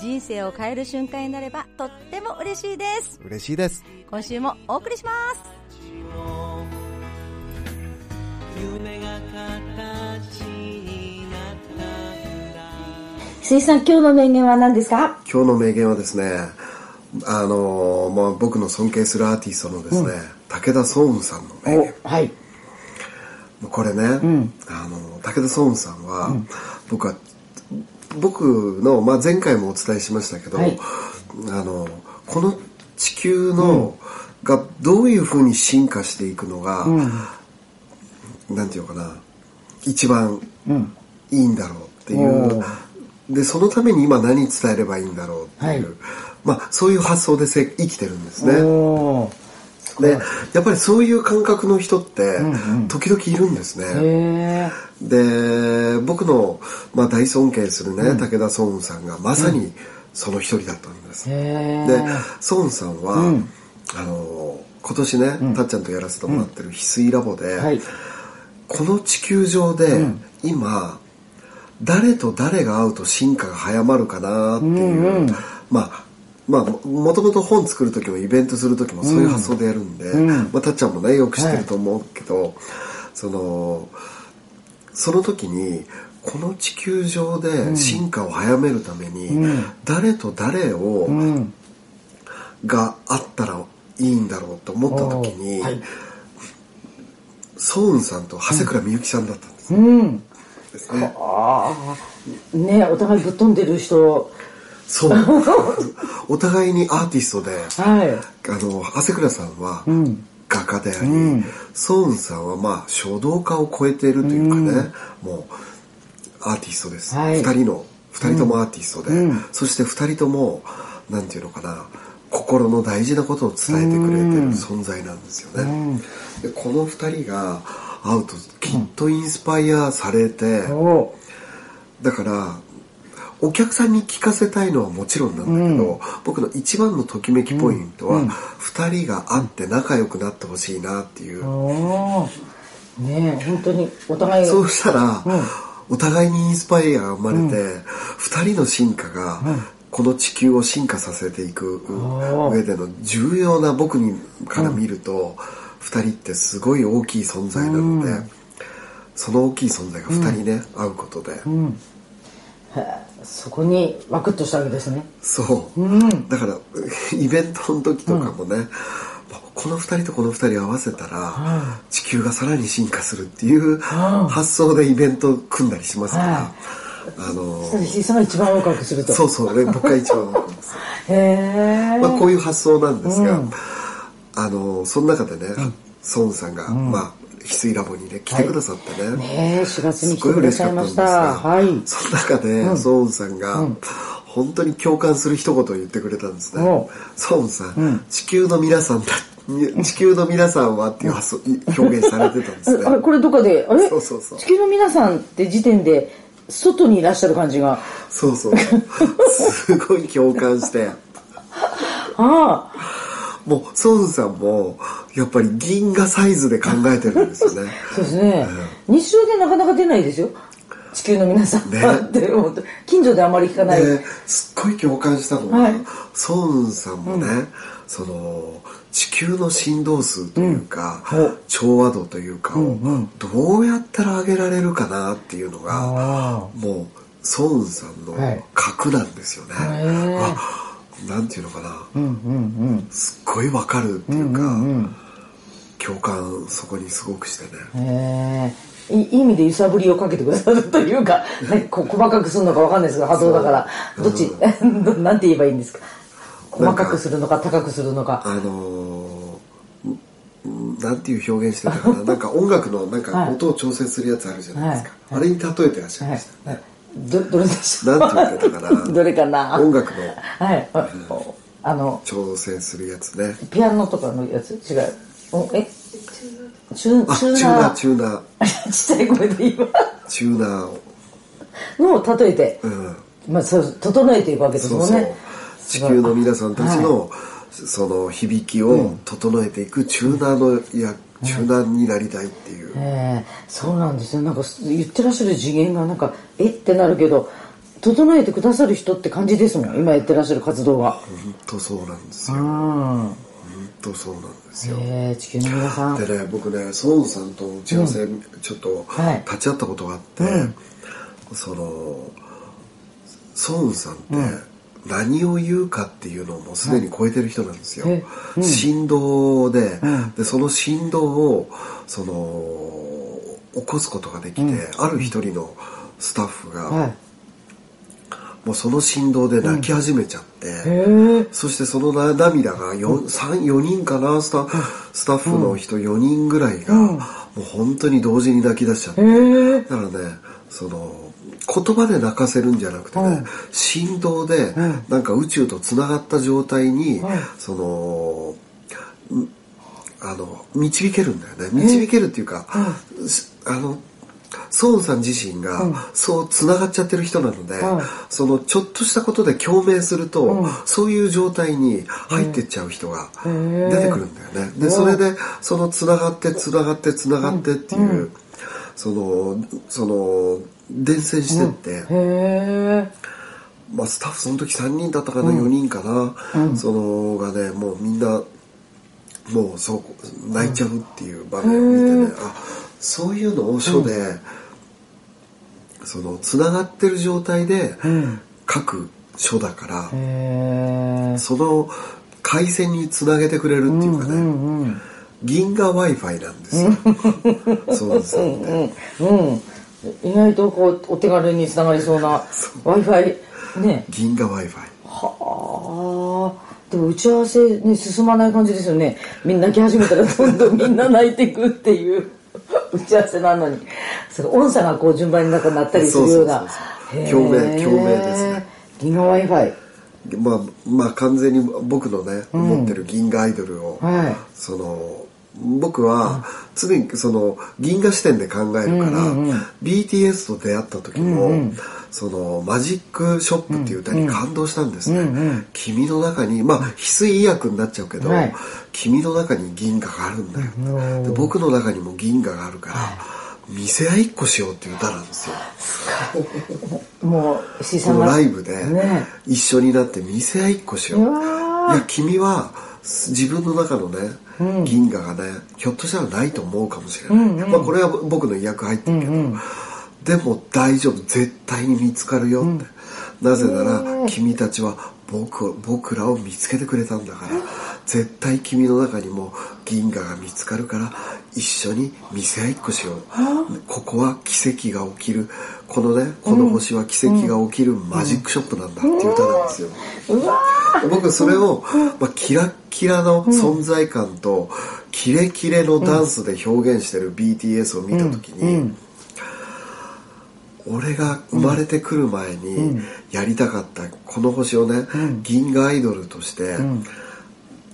人生を変える瞬間になればとっても嬉しいです。嬉しいです。今週もお送りします。夢が形になったんだ水さん、今日の名言は何ですか？今日の名言はですね、あのまあ、僕の尊敬するアーティストのですね、武田壮雲さんの名言。はい。これね、あの、武田壮雲さんは、僕は、僕の、まあ、前回もお伝えしましたけど、はい。あの、この地球の、がどういうふうに進化していくのが、なんていうのかな、一番いいんだろうっていう、おで、そのために今何伝えればいいんだろうっていう、はい。まあ、そういう発想でせ生きてるんですね。で、やっぱりそういう感覚の人って、時々いるんですね。へで、僕の、まあ、大尊敬するね、武田壮雲さんがまさにその一人だったんです。ーへでー、ソンさんは、あの、今年ね、たっちゃんとやらせてもらってる翡翠ラボで、はい。この地球上で、今、誰と誰が会うと進化が早まるかなっていう、まあ、まあ、ももともと本作る時もイベントする時もそういう発想でやるんで、まあ、たっちゃんもね、よく知ってると思うけど、その、その時に、この地球上で進化を早めるために、誰と誰を、があったらいいんだろうと思った時に、はいソウンさんと長谷倉みゆきさんだったんです,、うん。ですね。ああ。ねお互いぶっ飛んでる人。そう。お互いにアーティストで、はい。あの、長谷倉さんは画家であり、ソウンさんはまあ書道家を超えているというかね、もうアーティストです。二、はい。人の、二人ともアーティストで、そして二人とも、なんていうのかな、心の大事なことを伝えてくれてる存在なんですよね。でこの二人が会うときっとインスパイアされて、おだからお客さんに聞かせたいのはもちろんなんだけど、僕の一番のときめきポイントは、二人が会って仲良くなってほしいなっていう、ねえ本当にお互いそうしたら、お互いにインスパイアが生まれて、二人の進化が、この地球を進化させていく上での重要な僕にから見ると、二人ってすごい大きい存在なので、その大きい存在が二人ね、会うことで、そこにワクッとしたわけですね。そう、だから イベントの時とかもね、この二人とこの二人合わせたら、地球がさらに進化するっていう発想でイベント組んだりしますから、はあの一番ワクワクすると。そうそうね僕が一番思います、へえ。まあ、こういう発想なんですが、あのその中でね、孫さんが、まあ翡翠ラボにね来てくださってね、ねえ4月にすごい来てくだ嬉しかったんですさいました。が、はい。その中で、ソーンさんが、本当に共感する一言を言ってくれたんですねお。ソーンさん、地球の皆さんだ、地球の皆さんはっていう発想表現されてたんですね。あれこれどこであれ？そうそうそう地球の皆さんって時点で外にいらっしゃる感じがそうそう。すごい共感して。あもう、ソーンさんも、やっぱり銀河サイズで考えてるんですよね。あ そうですね、日常でなかなか出ないですよ地球の皆さん。ね。って思って。近所であまり聞かない、ですっごい共感したのが、はい。ソーンさんもね、その地球の振動数というか、うん。調和度というかをどうやったら上げられるかなっていうのが、あもうソーンさんのはい。核なんですよね。へー。あなんていうのかな、うんうんすっごいわかるっていうか、共感そこにすごくしてね。いいい意味で揺さぶりをかけてくださるというか、ね、こ細かくするのかわかんないですけど波動だから。どっち、なんて言えばいいんですか？細かくするのか高くするのか。あのーんなんていう表現してたかな？なんか音楽のなんかはい。音を調整するやつあるじゃないですか、はいあれに例えてらっしゃいはいました、はいどどれでしょう？なんて言ってたかな。どれかな？音楽の。はい、ああの挑戦するやつね。ピアノとかのやつ？違う。おえ？チュあチューチューナナーーチューナー。ちっちゃい声で今チューナーを。のを例えて、うん。まあそう整えていくわけですそうそう。もんね地球の皆さんたちの、その響きを整えていくチューナーのや、チューナーになりたいっていう、ええそうなんですよなんか言ってらっしゃる次元がなんかえってなるけど整えてくださる人って感じですもん。今やってらっしゃる活動が本当そうなんですうよん。本当そうなんですよ、ええ地球の皆さん。でね僕ねソウンさんと打ち合わせちょっとはい。立ち会ったことがあって、そのソウンさんって何を言うかっていうのをもうすでに超えてる人なんですよ、え振動で,、でその振動をその起こすことができて、ある一人のスタッフが、はい。もうその振動で泣き始めちゃって、へえ。そしてそのな涙が 4, 3 4人かなスタスタッフの人4人ぐらいが、もう本当に同時に泣き出しちゃって、だからねその言葉で泣かせるんじゃなくてね、振動でなんか宇宙とつながった状態に、そのんあの導けるんだよね。導けるっていうか、しあのソウンさん自身がそうつながっちゃってる人なので、そのちょっとしたことで共鳴すると、そういう状態に入ってっちゃう人が出てくるんだよね。でそれでそのつながってつながってつながってっていう、そのその伝染してって、へえまあ、スタッフその時3人だったかな、4人かな、そのがねもうみんなもうそう泣いちゃうっていう場面を見てね、あそういうのを書で、そのつながってる状態で書く書だから、その回線につなげてくれるっていうかね、銀河 w i f i なんですよ、そうですよね、うん意外とこうお手軽につながりそうな w i f i ね。銀河 w i f i はあ。でも打ち合わせね進まない感じですよね。みんな泣き始めたらどんどんみんな泣いていくっていう。打ち合わせなのに。そう音差がこう順番になったりするような。共鳴共鳴ですね。銀河 w i f i まあまあ完全に僕のね、持ってる銀河アイドルを、はい。その僕は常にその銀河視点で考えるから、BTS と出会った時も、そのマジックショップっていう歌に感動したんですね、君の中にまあ翡翠医薬になっちゃうけど、はい。君の中に銀河があるんだよ、で僕の中にも銀河があるから、見せ合いっこしようっていう歌なんですよ。もう石井さこのライブでね。一緒になって見せ合いっこしよう。いや君は自分の中のね、銀河がねひょっとしたらないと思うかもしれない、まあ、これは僕の意訳入ってるけど、でも大丈夫絶対に見つかるよって、なぜなら君たちは僕僕らを見つけてくれたんだから。絶対君の中にも銀河が見つかるから一緒に見せ合いっこしよう。ここは奇跡が起きる。このねこの星は奇跡が起きるマジックショップなんだっていう歌なんですよ、僕それを、まあ、キラッキラの存在感と、キレキレのダンスで表現してる BTS を見た時に、俺が生まれてくる前にやりたかったこの星をね、銀河アイドルとして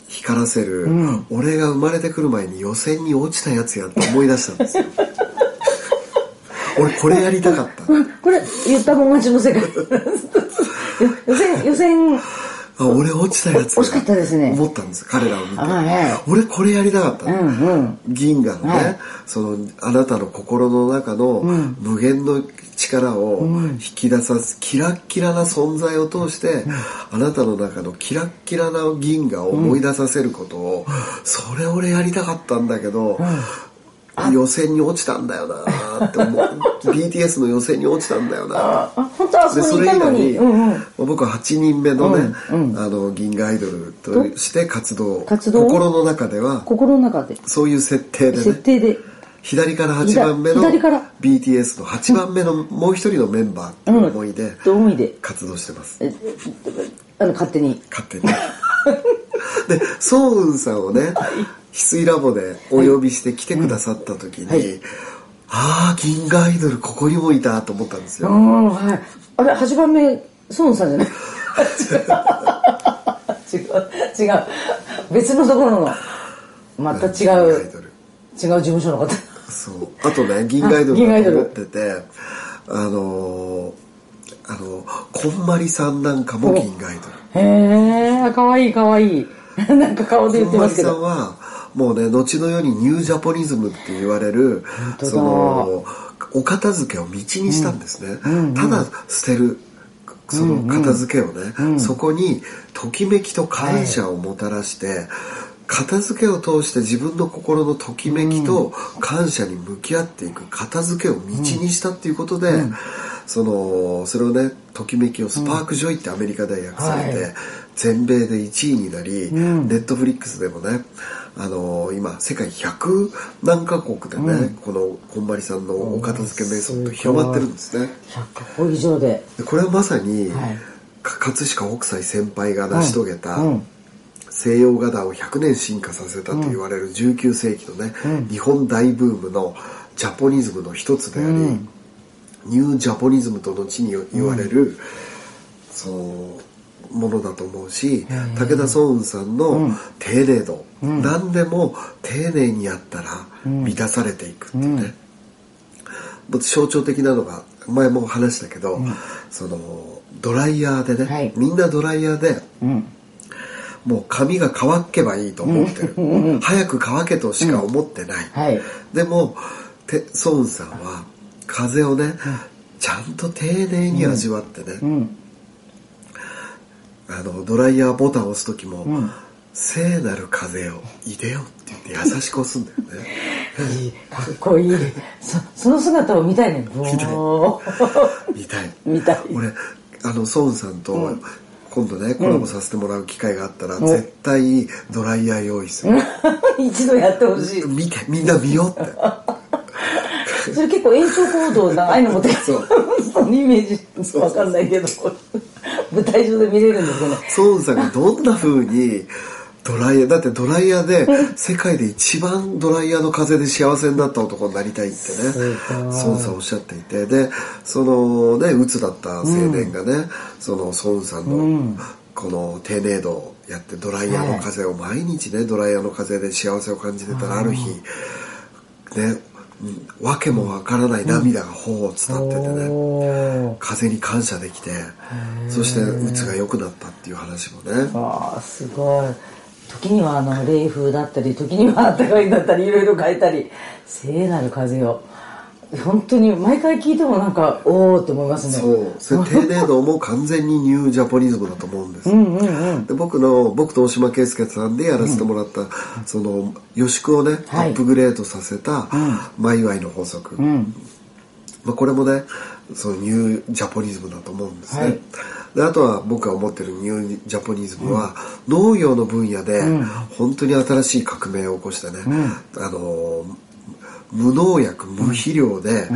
光らせる、俺が生まれてくる前に予選に落ちたやつやって思い出したんですよ。俺これやりたかった。これ言ったもん勝ちの世界。予選予選あ俺落ちたやつ惜しかったですね。思ったんです彼らを見て、はい俺これやりたかったの、うんうん。銀河のね、はい。そのあなたの心の中の無限の力を引き出さすキラッキラな存在を通して、あなたの中のキラッキラな銀河を思い出させることを、それ俺やりたかったんだけど、予選に落ちたんだよなって思う。BTS の予選に落ちたんだよなあ本当はあそでそれ以来こにうんうん。僕は8人目のね、あの銀河アイドルとして活動活動？心の中では心の中で。そういう設定で設ね定で。左から8番目の左から。BTS の8番目のもう一人のメンバーっていう思いでどう思いで？活動してます、えあの勝手に。勝手にでソウウンさんをね翡翠ラボでお呼びして来てくださった時に、はい。ああ銀河アイドルここにもいたと思ったんですよ、うんはい。あれ8番目ソンさんじゃない？違 違う。違う。別のところのまた違う違う事務所の方。そう。あとね銀アイドルだと銀アイドル思っててあのーあのこんまりさんなんかも銀アイドル。へえかわいいかわい。い なんか顔で言ってこんまりさんますけどはもうね後のようにニュージャポニズムって言われるそのお片付けを道にしたんですね、ただ捨てるその片付けをね、そこにときめきと感謝をもたらして、片付けを通して自分の心のときめきと感謝に向き合っていく片付けを道にしたっていうことで、そのそれをねときめきを Spark Joy ってアメリカで訳されて、はい。全米で1位になり、ネットフリックスでもねあの今世界100何カ国でね、このこんまりさんのお片付けメソッド広まってるんですね。100カ国以上で。でこれはまさに、はい。か葛飾北斎先輩が成し遂げた、うん。西洋画壇を100年進化させたと言われる19世紀のね、日本大ブームのジャポニズムの一つであり、ニュージャポニズムと後に言われる、そのものだと思うし、武田壮雲さんの丁寧度、何でも丁寧にやったら満たされていくっていうね、もっと象徴的なのが前も話したけど、そのドライヤーでね、はい。みんなドライヤーで、もう髪が乾けばいいと思ってる、早く乾けとしか思ってない、はい。でもてソウンさんは風をね、ちゃんと丁寧に味わってね、うん。あのドライヤーボタンを押す時も、聖なる風を入れよって言って優しく押すんだよね。いい。かっこいい。そその姿を見たいね。見たい。見たい。見たい。俺あのソウンさんと、今度ねコラボさせてもらう機会があったら、絶対ドライヤー用意する、一度やってほしい。見てみんな見ようってそれ結構延長行動長いのもてそう。そのイメージわかんないけど。舞台上で見れるんですよね。ソウンさんがどんな風にドライヤーだってドライヤーで 世界で一番ドライヤーの風で幸せになった男になりたいってね。ソウンさんおっしゃっていて。でそのね鬱だった青年がね、そのソウンさんのこの丁寧度をやってドライヤーの風を毎日ねドライヤーの風で幸せを感じてたらある日ねうんわけもわからない涙が頬を伝っててね、風に感謝できてそして鬱が良くなったっていう話もね。ああすごい。時にはあの冷風だったり時には暖かいだったりいろいろ変えたり聖なる風を本当に毎回聞いてもなんかおおって思いますね。そう。それ丁寧度も完全にニュージャポニズムだと思うんです、で僕の僕と大島圭介さんでやらせてもらった、その予宿をね、はい。アップグレードさせた「マイワイの法則」まあ、これもねそのニュージャポニズムだと思うんですね、はい。であとは僕が思ってるニュージャポニズムは、農業の分野で本当に新しい革命を起こしてね、あの無農薬無肥料で、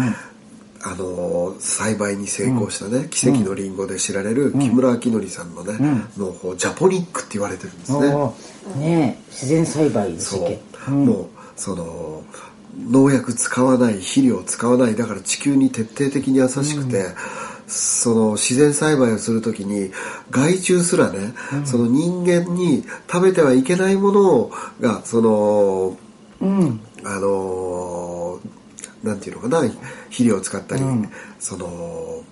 あの栽培に成功したね、奇跡のリンゴで知られる木村明則さんのね、農法ジャポニックって言われてるんですね、ねえ自然栽培でそしたっけ。う、もうその農薬使わない肥料使わないだから地球に徹底的に優しくて、その自然栽培をするときに害虫すらね、その人間に食べてはいけないものがその、あのなんていうのかな肥料を使ったり、その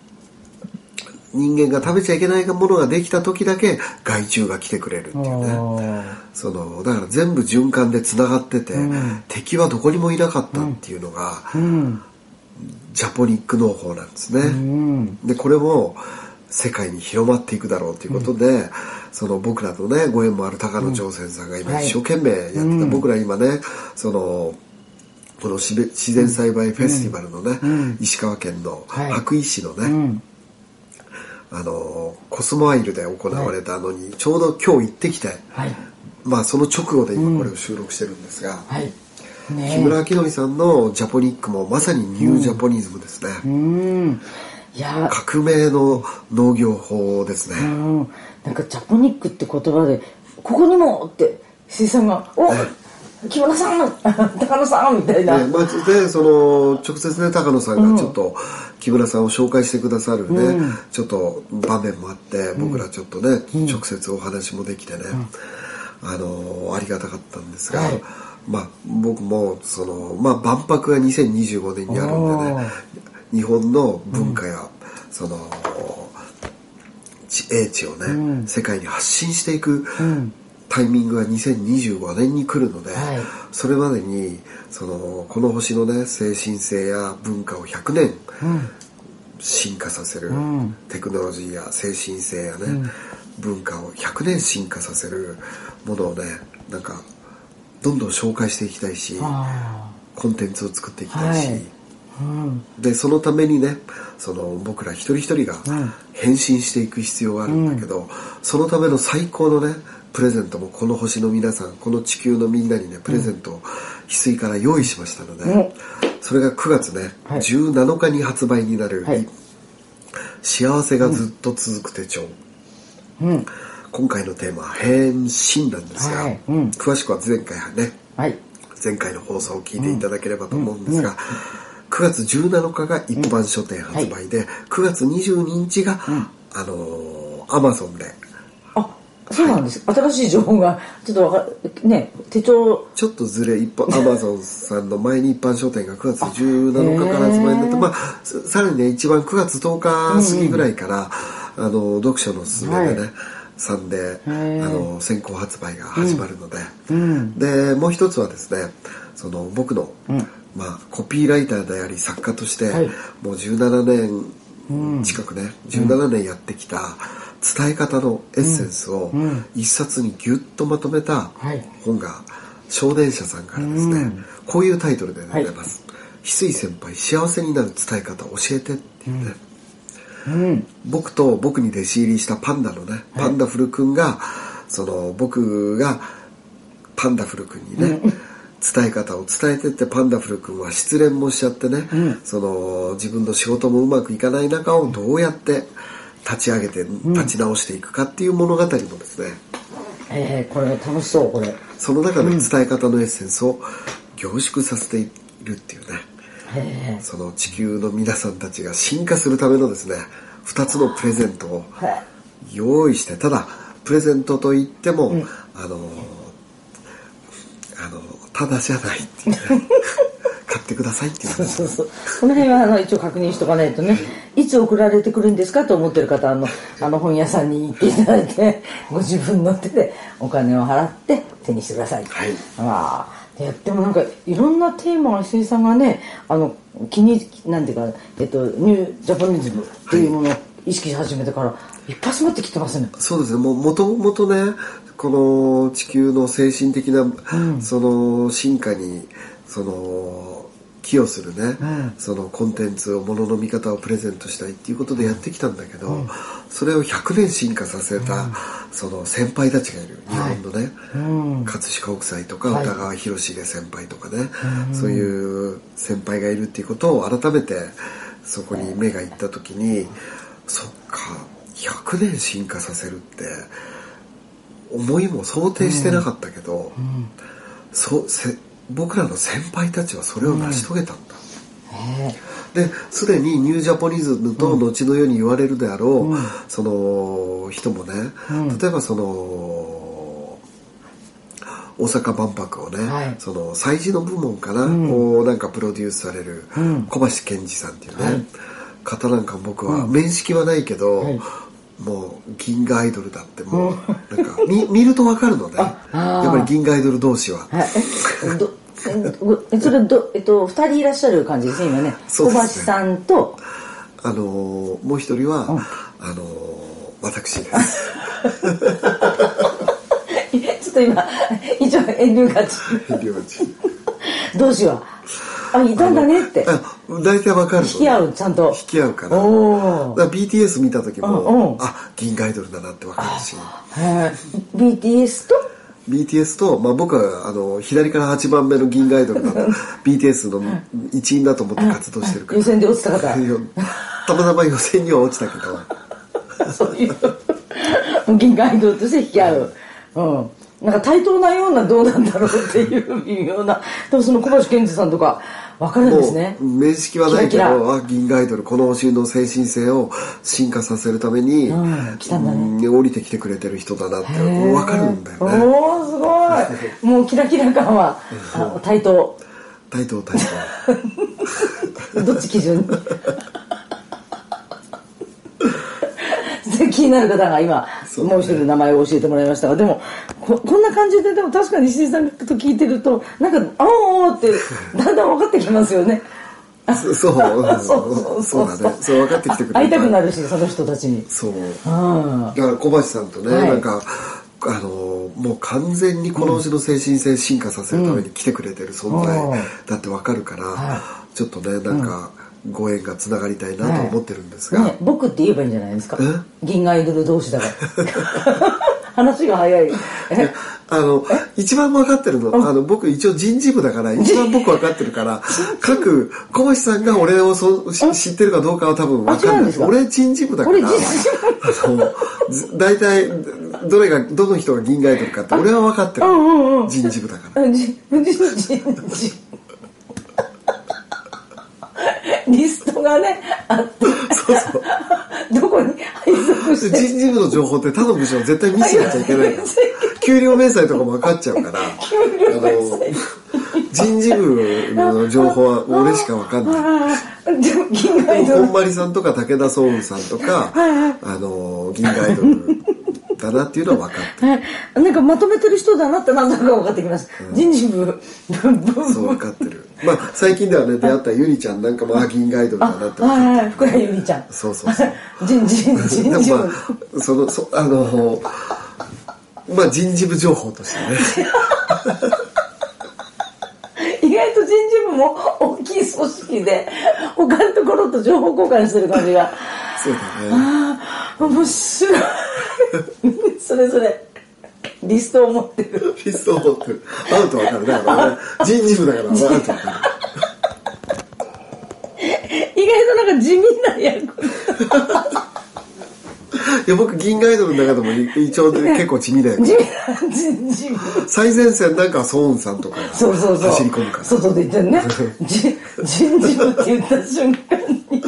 人間が食べちゃいけないものができた時だけ害虫が来てくれるっていうね。そのだから全部循環でつながってて、敵はどこにもいなかったっていうのが、ジャポニック農法なんですね、でこれも世界に広まっていくだろうということで、その僕らとねご縁もある高野朝鮮さんが今はい。一生懸命やってた、僕ら今ねそのこの自然栽培フェスティバルのね、石川県のはい。白衣市のね、あのコスモアイルで行われたのに、ちょうど今日行ってきて、はい。まあその直後で今これを収録してるんですが、はい。ね木村明則さんのジャポニックもまさにニュージャポニズムですね、うんいや革命の農業法ですね、うん。なんかジャポニックって言葉でここにもって石井さんが「お木村さん 高野さんみたいな、ねまあ、でその直接ね高野さんがちょっと木村さんを紹介してくださるね、ちょっと場面もあって僕らちょっとね、直接お話もできてね、あのありがたかったんですが、はい。まあ僕もその、まあ、万博が2025年にあるんでね日本の文化や、その地英知をね、世界に発信していく、タイミングが2025年に来るので、はい。それまでにそのこの星のね精神性や文化を100年進化させる、テクノロジーや精神性やね、文化を100年進化させるものをねなんかどんどん紹介していきたいしあコンテンツを作っていきたいし、はい。うんでそのためにねその僕ら一人一人が変身していく必要があるんだけど、そのための最高のねプレゼントもこの星の皆さんこの地球のみんなにねプレゼントを翡翠から用意しましたので、うんそれが9月ね、はい。17日に発売になる、はい。幸せがずっと続く手帳」うん。今回のテーマは変身なんですが、はい。うん。詳しくは前回ねはい。前回の放送を聞いていただければと思うんですが、9月17日が一般書店発売で、9月22日が、あのー、アマゾンで。あそうなんです。新しい情報がちょっとわかね手帳。ちょっとずれ一般アマゾンさんの前に一般書店が9月17日から発売になって、まあ、ささらにね一番9月10日過ぎぐらいから、あの読書のすすめでね、はい。さんであー。の先行発売が始まるので、ん。でもう一つはですねその僕の、まあ、コピーライターであり作家として、はい。もう17年近くね、17年やってきた伝え方のエッセンスを一冊にギュッとまとめたはい。本が少年社さんからですね、こういうタイトルで出てます「翡翠先輩幸せになる伝え方教えて」っていうね、うん。僕と僕に弟子入りしたパンダのねパンダフル君がその僕がパンダフル君にね伝え方を伝えてってパンダフル君は失恋もしちゃってね、その自分の仕事もうまくいかない中をどうやって立ち上げて立ち直していくかっていう物語もですね、えー、これ楽しそうこれ。その中で伝え方のエッセンスを凝縮させているっていうね、へその地球の皆さんたちが進化するためのですね2つのプレゼントを用意してただプレゼントといっても、あのただじゃないっていうね。買ってくださいっていうそうそうそう。この辺はあの一応確認しとかないとね。い。つ送られてくるんですかと思ってる方はあのあの本屋さんに行っていただいてご自分の手でお金を払って手にしてください、はい。ああ。ででもなんかいろんなテーマが石井さんがねあの気になんていうか、えっと、ニュージャパニズムっていうものを意識し始めてから一発持ってきてますね。そうですね。もうもともとねこの地球の精神的な、その進化にその寄与するね、そのコンテンツをものの見方をプレゼントしたいっていうことでやってきたんだけど、それを100年進化させた、その先輩たちがいる。日本のね、葛飾北斎とかはい。歌川広重先輩とかね、そういう先輩がいるっていうことを改めてそこに目がいった時にそっか。100年進化させるって思いも想定してなかったけど、そうせ僕らの先輩たちはそれを成し遂げたんだ、へですでにニュージャポニズムと後の世に言われるであろう、その人もね、例えばその大阪万博をね、はい。その祭事の部門かな、をなんかプロデュースされる小橋健二さんっていうね、はい方なんか僕は。面識はないけど、はい。もう銀河アイドルだってもうなんか見見ると分かるのね。やっぱり銀河アイドル同士は。はい。えどえそれどえっと二人いらっしゃる感じですね今ね。小橋さんと。あのーもう一人は、あのー私です。ちょっと今一応遠慮がち。遠慮がち。どうしようあいたんだねって。あ大体わかるの引き合うちゃんと。引き合うからだから BTS 見た時うんうん。もあ銀河アイドルだなってわかるし。BTS と？BTS と、まあ、僕はあの左から8番目の銀河アイドルだと BTS の一員だと思って活動してるから。予選で落ちた方。たまたま予選には落ちたけどそういう。銀河アイドルとして引き合う、うん。なんか対等なようなどうなんだろうっていう微妙な。でもその小橋健二さんとか分かるんですね。もう面識はないけキラキどあ銀河アイドルこの星の精神性を進化させるために、うん来たんだね。うん降りてきてくれてる人だなって分かるんだよね。おおすごい。もうキラキラ感はあ対等対等対等どっち基準で気になる方が今、もう一人の名前を教えてもらいましたがでもここんな感じででも確かに石井さんと聞いてるとなんか「あおー」って だんだん分かってきますよね。そそう そうそうだねそう分かってきてくれる。会いたくなるしその人たちに。そう。あだから小橋さんとね、はい。なんかあのもう完全にこの星の精神性進化させるために来てくれてる存在うん。だってわかるから、はちょっとねなんかご縁がつながりたいなと思ってるんですが、ね、僕って言えばいいんじゃないですか。え？銀河アイドル同士だから。話が早い。えあの一番分かってるのあの僕一応人事部だから一番僕分かってるから各小橋さんが俺をそし知ってるかどうかは多分分かんない。あ違うんですか？俺人事部だから。大体どれがどの人が銀河アイドルかって俺は分かってる、人事部だから。じじじじリストがねあって。そうそうどこに配属して。人事部の情報って他の部署は絶対見せちゃいけないから。給料明細とかも分かっちゃうから。給料明細。人事部の情報は俺しか分かんない。銀河アイドル。本丸さんとか武田壮雲さんとかあの銀河アイドルだなっていうのは分かってはい なんかまとめてる人だなってなんとなく分かってきます、人事部。部そう分かってる。まあ最近ではね出会ったゆりちゃんなんかもあ銀河アイドルだなって分かってはいはい福谷ゆりちゃん。そうそうそう。人人人事部、まあそのそあのまあ人事部情報としてね。意外と人事部も大きい組織で他のところと情報交換してる感じが。そうだね面白い。それぞれ。リストを持ってる。リストを持ってる。会うと分かる。だからね人事部だから。会うと分かる意外となんか地味な役。いや僕銀河アイドルの中でも一応結構地味だよ地味最前線なんかはソーンさんとかがそうそうそう。走り込むから。外で言ってるね。じ人事部って言った瞬間に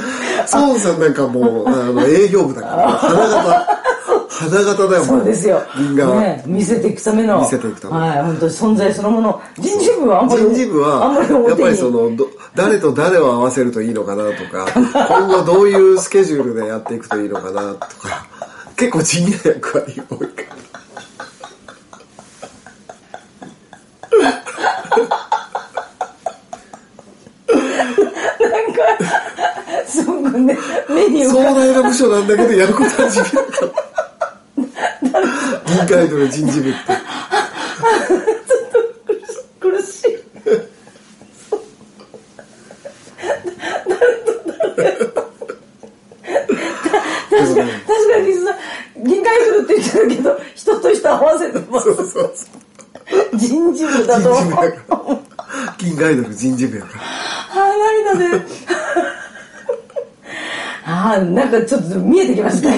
ソーンさんなんかもう あの営業部だから花形花形だよもそうですよ。銀河は、ね、見せていくための。見せていくため。はい本当に存在そのもの。人事部はあんまり人事部はあんまりやっぱりそのど誰と誰を合わせるといいのかなとか 今後どういうスケジュールでやっていくといいのかなとか結構地味な役割が多いからすごくねメニュー壮が大な部署なんだけどやることは地味だから銀河アイドル人事部って苦しい。確かに確かにさ銀河アイドルって言ってるけど人と人合わせてますそうそうそう。人事部だと銀河アイドル人事部やから。あ涙でああなんかちょっと見えてきました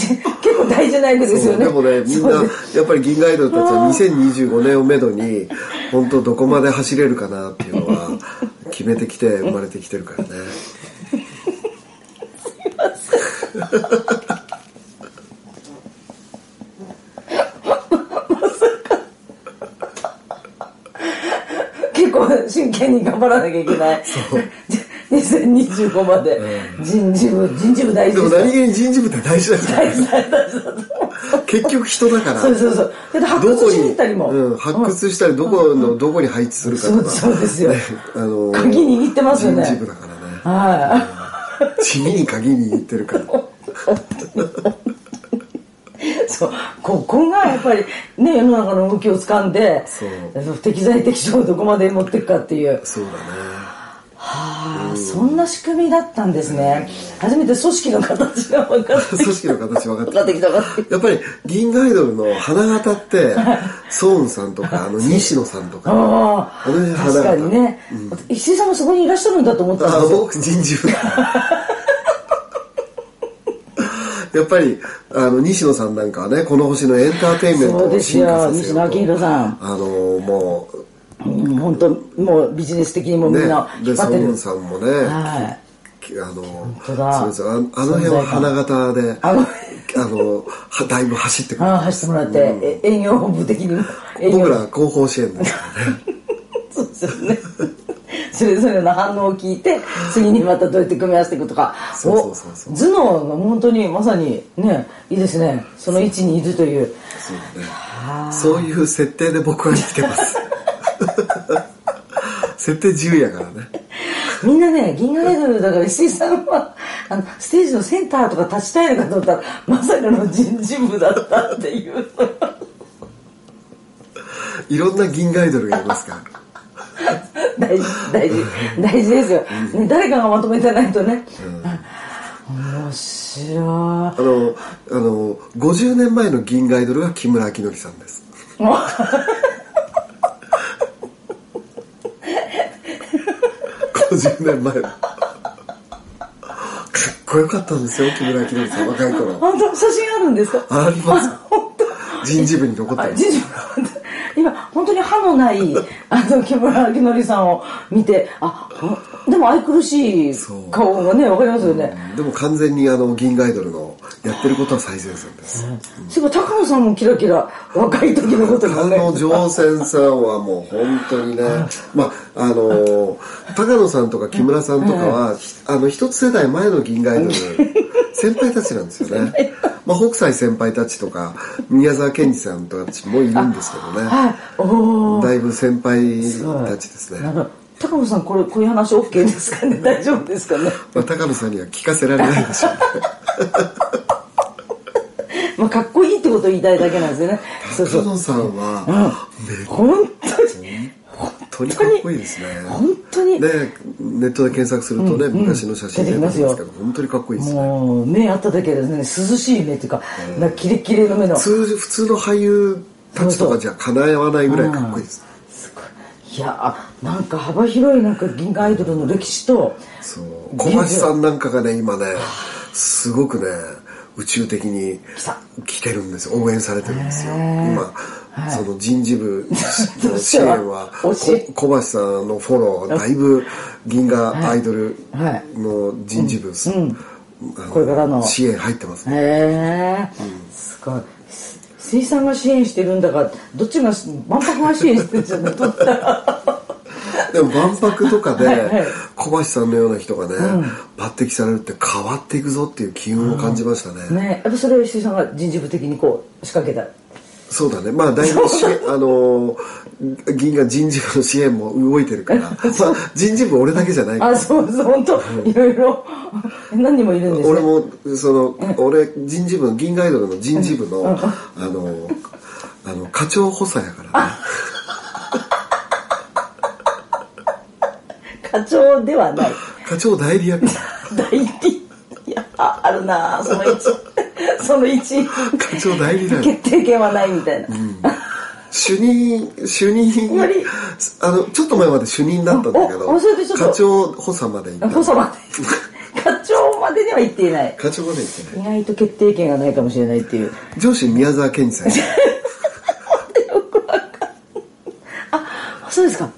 結構大事な役ですよね。でもねみんなやっぱり銀河アイドルたちは2025年をめどに本当どこまで走れるかなっていうのは決めてきて 生まれてきてるからね。結構真剣に頑張らなきゃいけない2025まで人事部人事部大で事でも何気に人事部って大事だから大事大事大事だと思う結局人だから。そうそうそう。だ発掘しにに行ったりも、うん、発掘したりどこのどこに配置するかとか。そうですよ。あの鍵握ってますよね。人事部だからね。は地味に鍵握ってるから。いそう。ここがやっぱりね世の中の動きを掴んで適材適所をどこまで持っていくかっていう。そうだね。はあそんな仕組みだったんですね。初めて組織の形が分かって組織の形分かってきた。やっぱり銀河アイドルの花形ってソーンさんとかあの西野さんとか。ああの辺あ花形。確かにね、石井さんもそこにいらっしゃるんだと思ったんあですよ。僕人事部 やっぱりあの西野さんなんかはねこの星のエンターテインメントをそうです進化させようと。よ。西野昭弘さん。あのもうん本当もうビジネス的にもうねみんな引っ張ってる。ンさんもね、はい。あのあの辺は花形であのあのはだいぶ走ってくる走ってもらって、え営業本部的に僕ら後方支援ですからね。そうですよね。それぞれの反応を聞いて次にまたどうやって組み合わせていくとか。そうそうそうそう。お頭脳が本当にまさにねいいですね。その位置にいるという。そうね。そういう設定で僕は生きてます設定自由やからね。みんなね銀河アイドルだから石井さんはあのステージのセンターとか立ちたいのかと思ったらまさかの人事部だったっていう。いろんな銀河アイドルがいますから。大事大事大事ですよ、ね、誰かがまとめてないとね、面白い。あのあの50年前の銀河アイドルが木村明則さんです 50年前。のかっこよかったんですよ木村明則さん若い頃。本当写真あるんですか？あります。人事部に残ってるあ人事部今本当に歯のないあの木村明則さんを見てあほでも愛くるしい顔がねわかりますよね、でも完全にあの銀河アイドルのやってることは最前線です、そういえば高野さんもキラキラ若い時のことがね。あの乗船さんはもう本当にね、まああの高野さんとか木村さんとかは、ひあの一つ世代前の銀河アイドル先輩たちなんですよね。まあ北斎先輩たちとか宮沢賢治さんたちもいるんですけどね。はい。だいぶ先輩たちですね。高野さんこれこういう話 OK ですかね？大丈夫ですかね？まあ高野さんには聞かせられないでしょうね。まあかっこいいってことを言いたいだけなんですよね。高野さんは、本当に。とにかっこいいですね。本当に。でネットで検索するとね、昔の写真出てきますけど本当にかっこいいですね。もう目あっただけでね。涼しい目っていうか、なんかキレッキレの目の。普通普通の俳優たちとかじゃ叶えわないぐらいかっこいいです。すごいいやあなんか幅広いなんか銀河アイドルの歴史とそう。小橋さんなんかがね今ねすごくね宇宙的にた。来てるんですよ。応援されてるんですよ。へー。今、その人事部との 支援は小橋さんのフォローだいぶ銀河アイドルはい。の人事部、あのこれからの。支援入ってますね。へえすごい水産が支援してるんだからどっちが万博が支援してるんじゃないでも万博とかで小橋さんのような人がね、抜擢されるって変わっていくぞっていう機運を感じましたね、ね。やっぱそれを石井さんが人事部的にこう仕掛けたそうだね。まあだいぶあのー銀河人事部の支援も動いてるから、まあ、人事部俺だけじゃないから。あそうそう本当？いろいろ。何人もいるんですね。俺もその俺人事部の銀河アイドルの人事部のあのあの課長補佐やからね。課長ではない。課長代理役。代理。いやああるなその位置 その位置課長代理だよ。決定権はないみたいな、主任主任。より。あのちょっと前まで主任だったんだけど課長補佐まで行った。補佐まで。課長までには行っていない。課長まで行ってね意外と決定権がないかもしれないっていう。上司宮沢賢治さん。やあそうですか、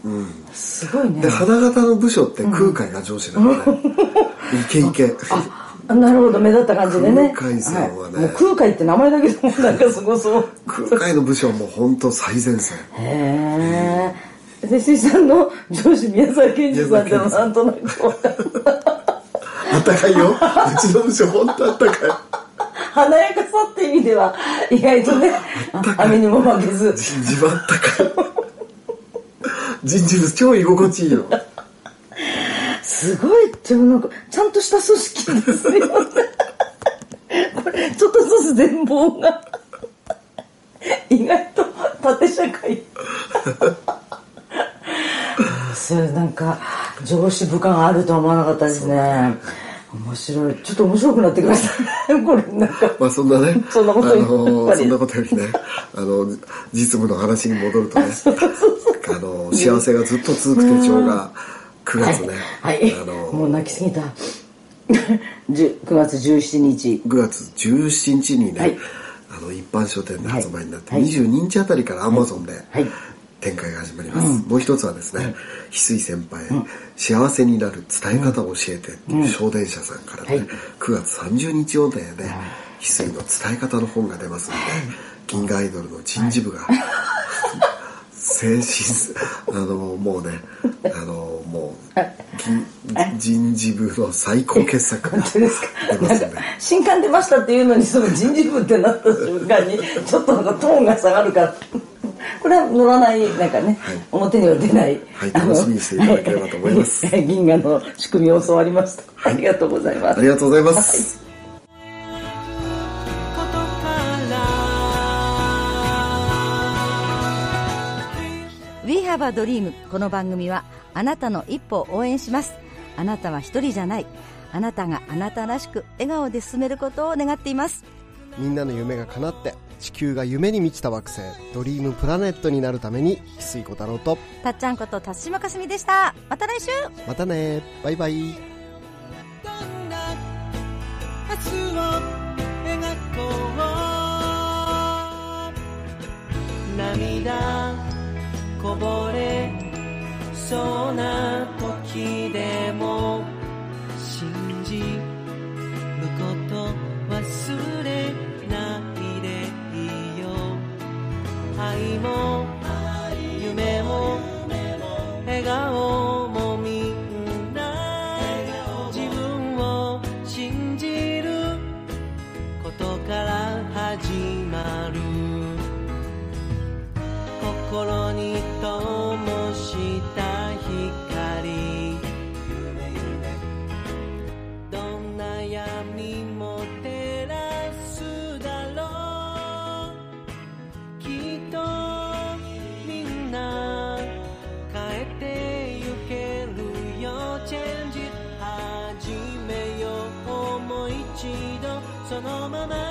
すごいね。で花形の部署って空海が上司なのね、イケイケ。あなるほど目立った感じでね。空海さんはね。い。もう空海って名前だけでもなんかすごそう空海の部署はもう本当最前線。へえで石井さんの上司宮沢賢治さんってのなんとなくあったかいよ。うちの部署本当あったかい。華やかさって意味では意外とね雨にも負けず。人事部あったかい。人事部超居心地いいよすごいでもなんかちゃんとした組織ですよねこれちょっとずつ全貌が意外と縦社会。それなんか上司部下があるとは思わなかったですね。面白い。ちょっと面白くなってきましたね。これなんか。まあそんなねそんなことそんなことよりねあの実務の話に戻るとね。あの幸せがずっと続く手帳が9月ね、はい、あのもう泣きすぎた。10 9月17日。9月17日にね、はい。あの一般書店で発売になって、はい。22日あたりからアマゾンではい。展開が始まります、もう一つはですね翡翠先輩、幸せになる伝え方を教えて」っていう小電車さんからね、はい。9月30日予定で翡翠の伝え方の本が出ますので銀河アイドルの人事部が精神あのもうねあのもう銀人事部の最高傑作が出ますんで新刊出ましたっていうのにその人事部ってなった瞬間に ちょっとなんかトーンが下がるからこれは乗らないなんかね、表には出ない、はい。楽しみにしていただければと思います。はい。銀河の仕組みを教わりました、ありがとうございます。ありがとうございます、We have a dream この番組はあなたの一歩を応援します。あなたは一人じゃない。あなたがあなたらしく笑顔で進めることを願っています。みんなの夢が叶って地球が夢に満ちた惑星ドリームプラネットになるために翡翠小太郎とたっちゃんこと辰島かすみでした。また来週。またね。バイバイ。どんな明日を描こう。涙。こぼれ。そうな時でも信じること忘れないでいいよ愛も Sonoma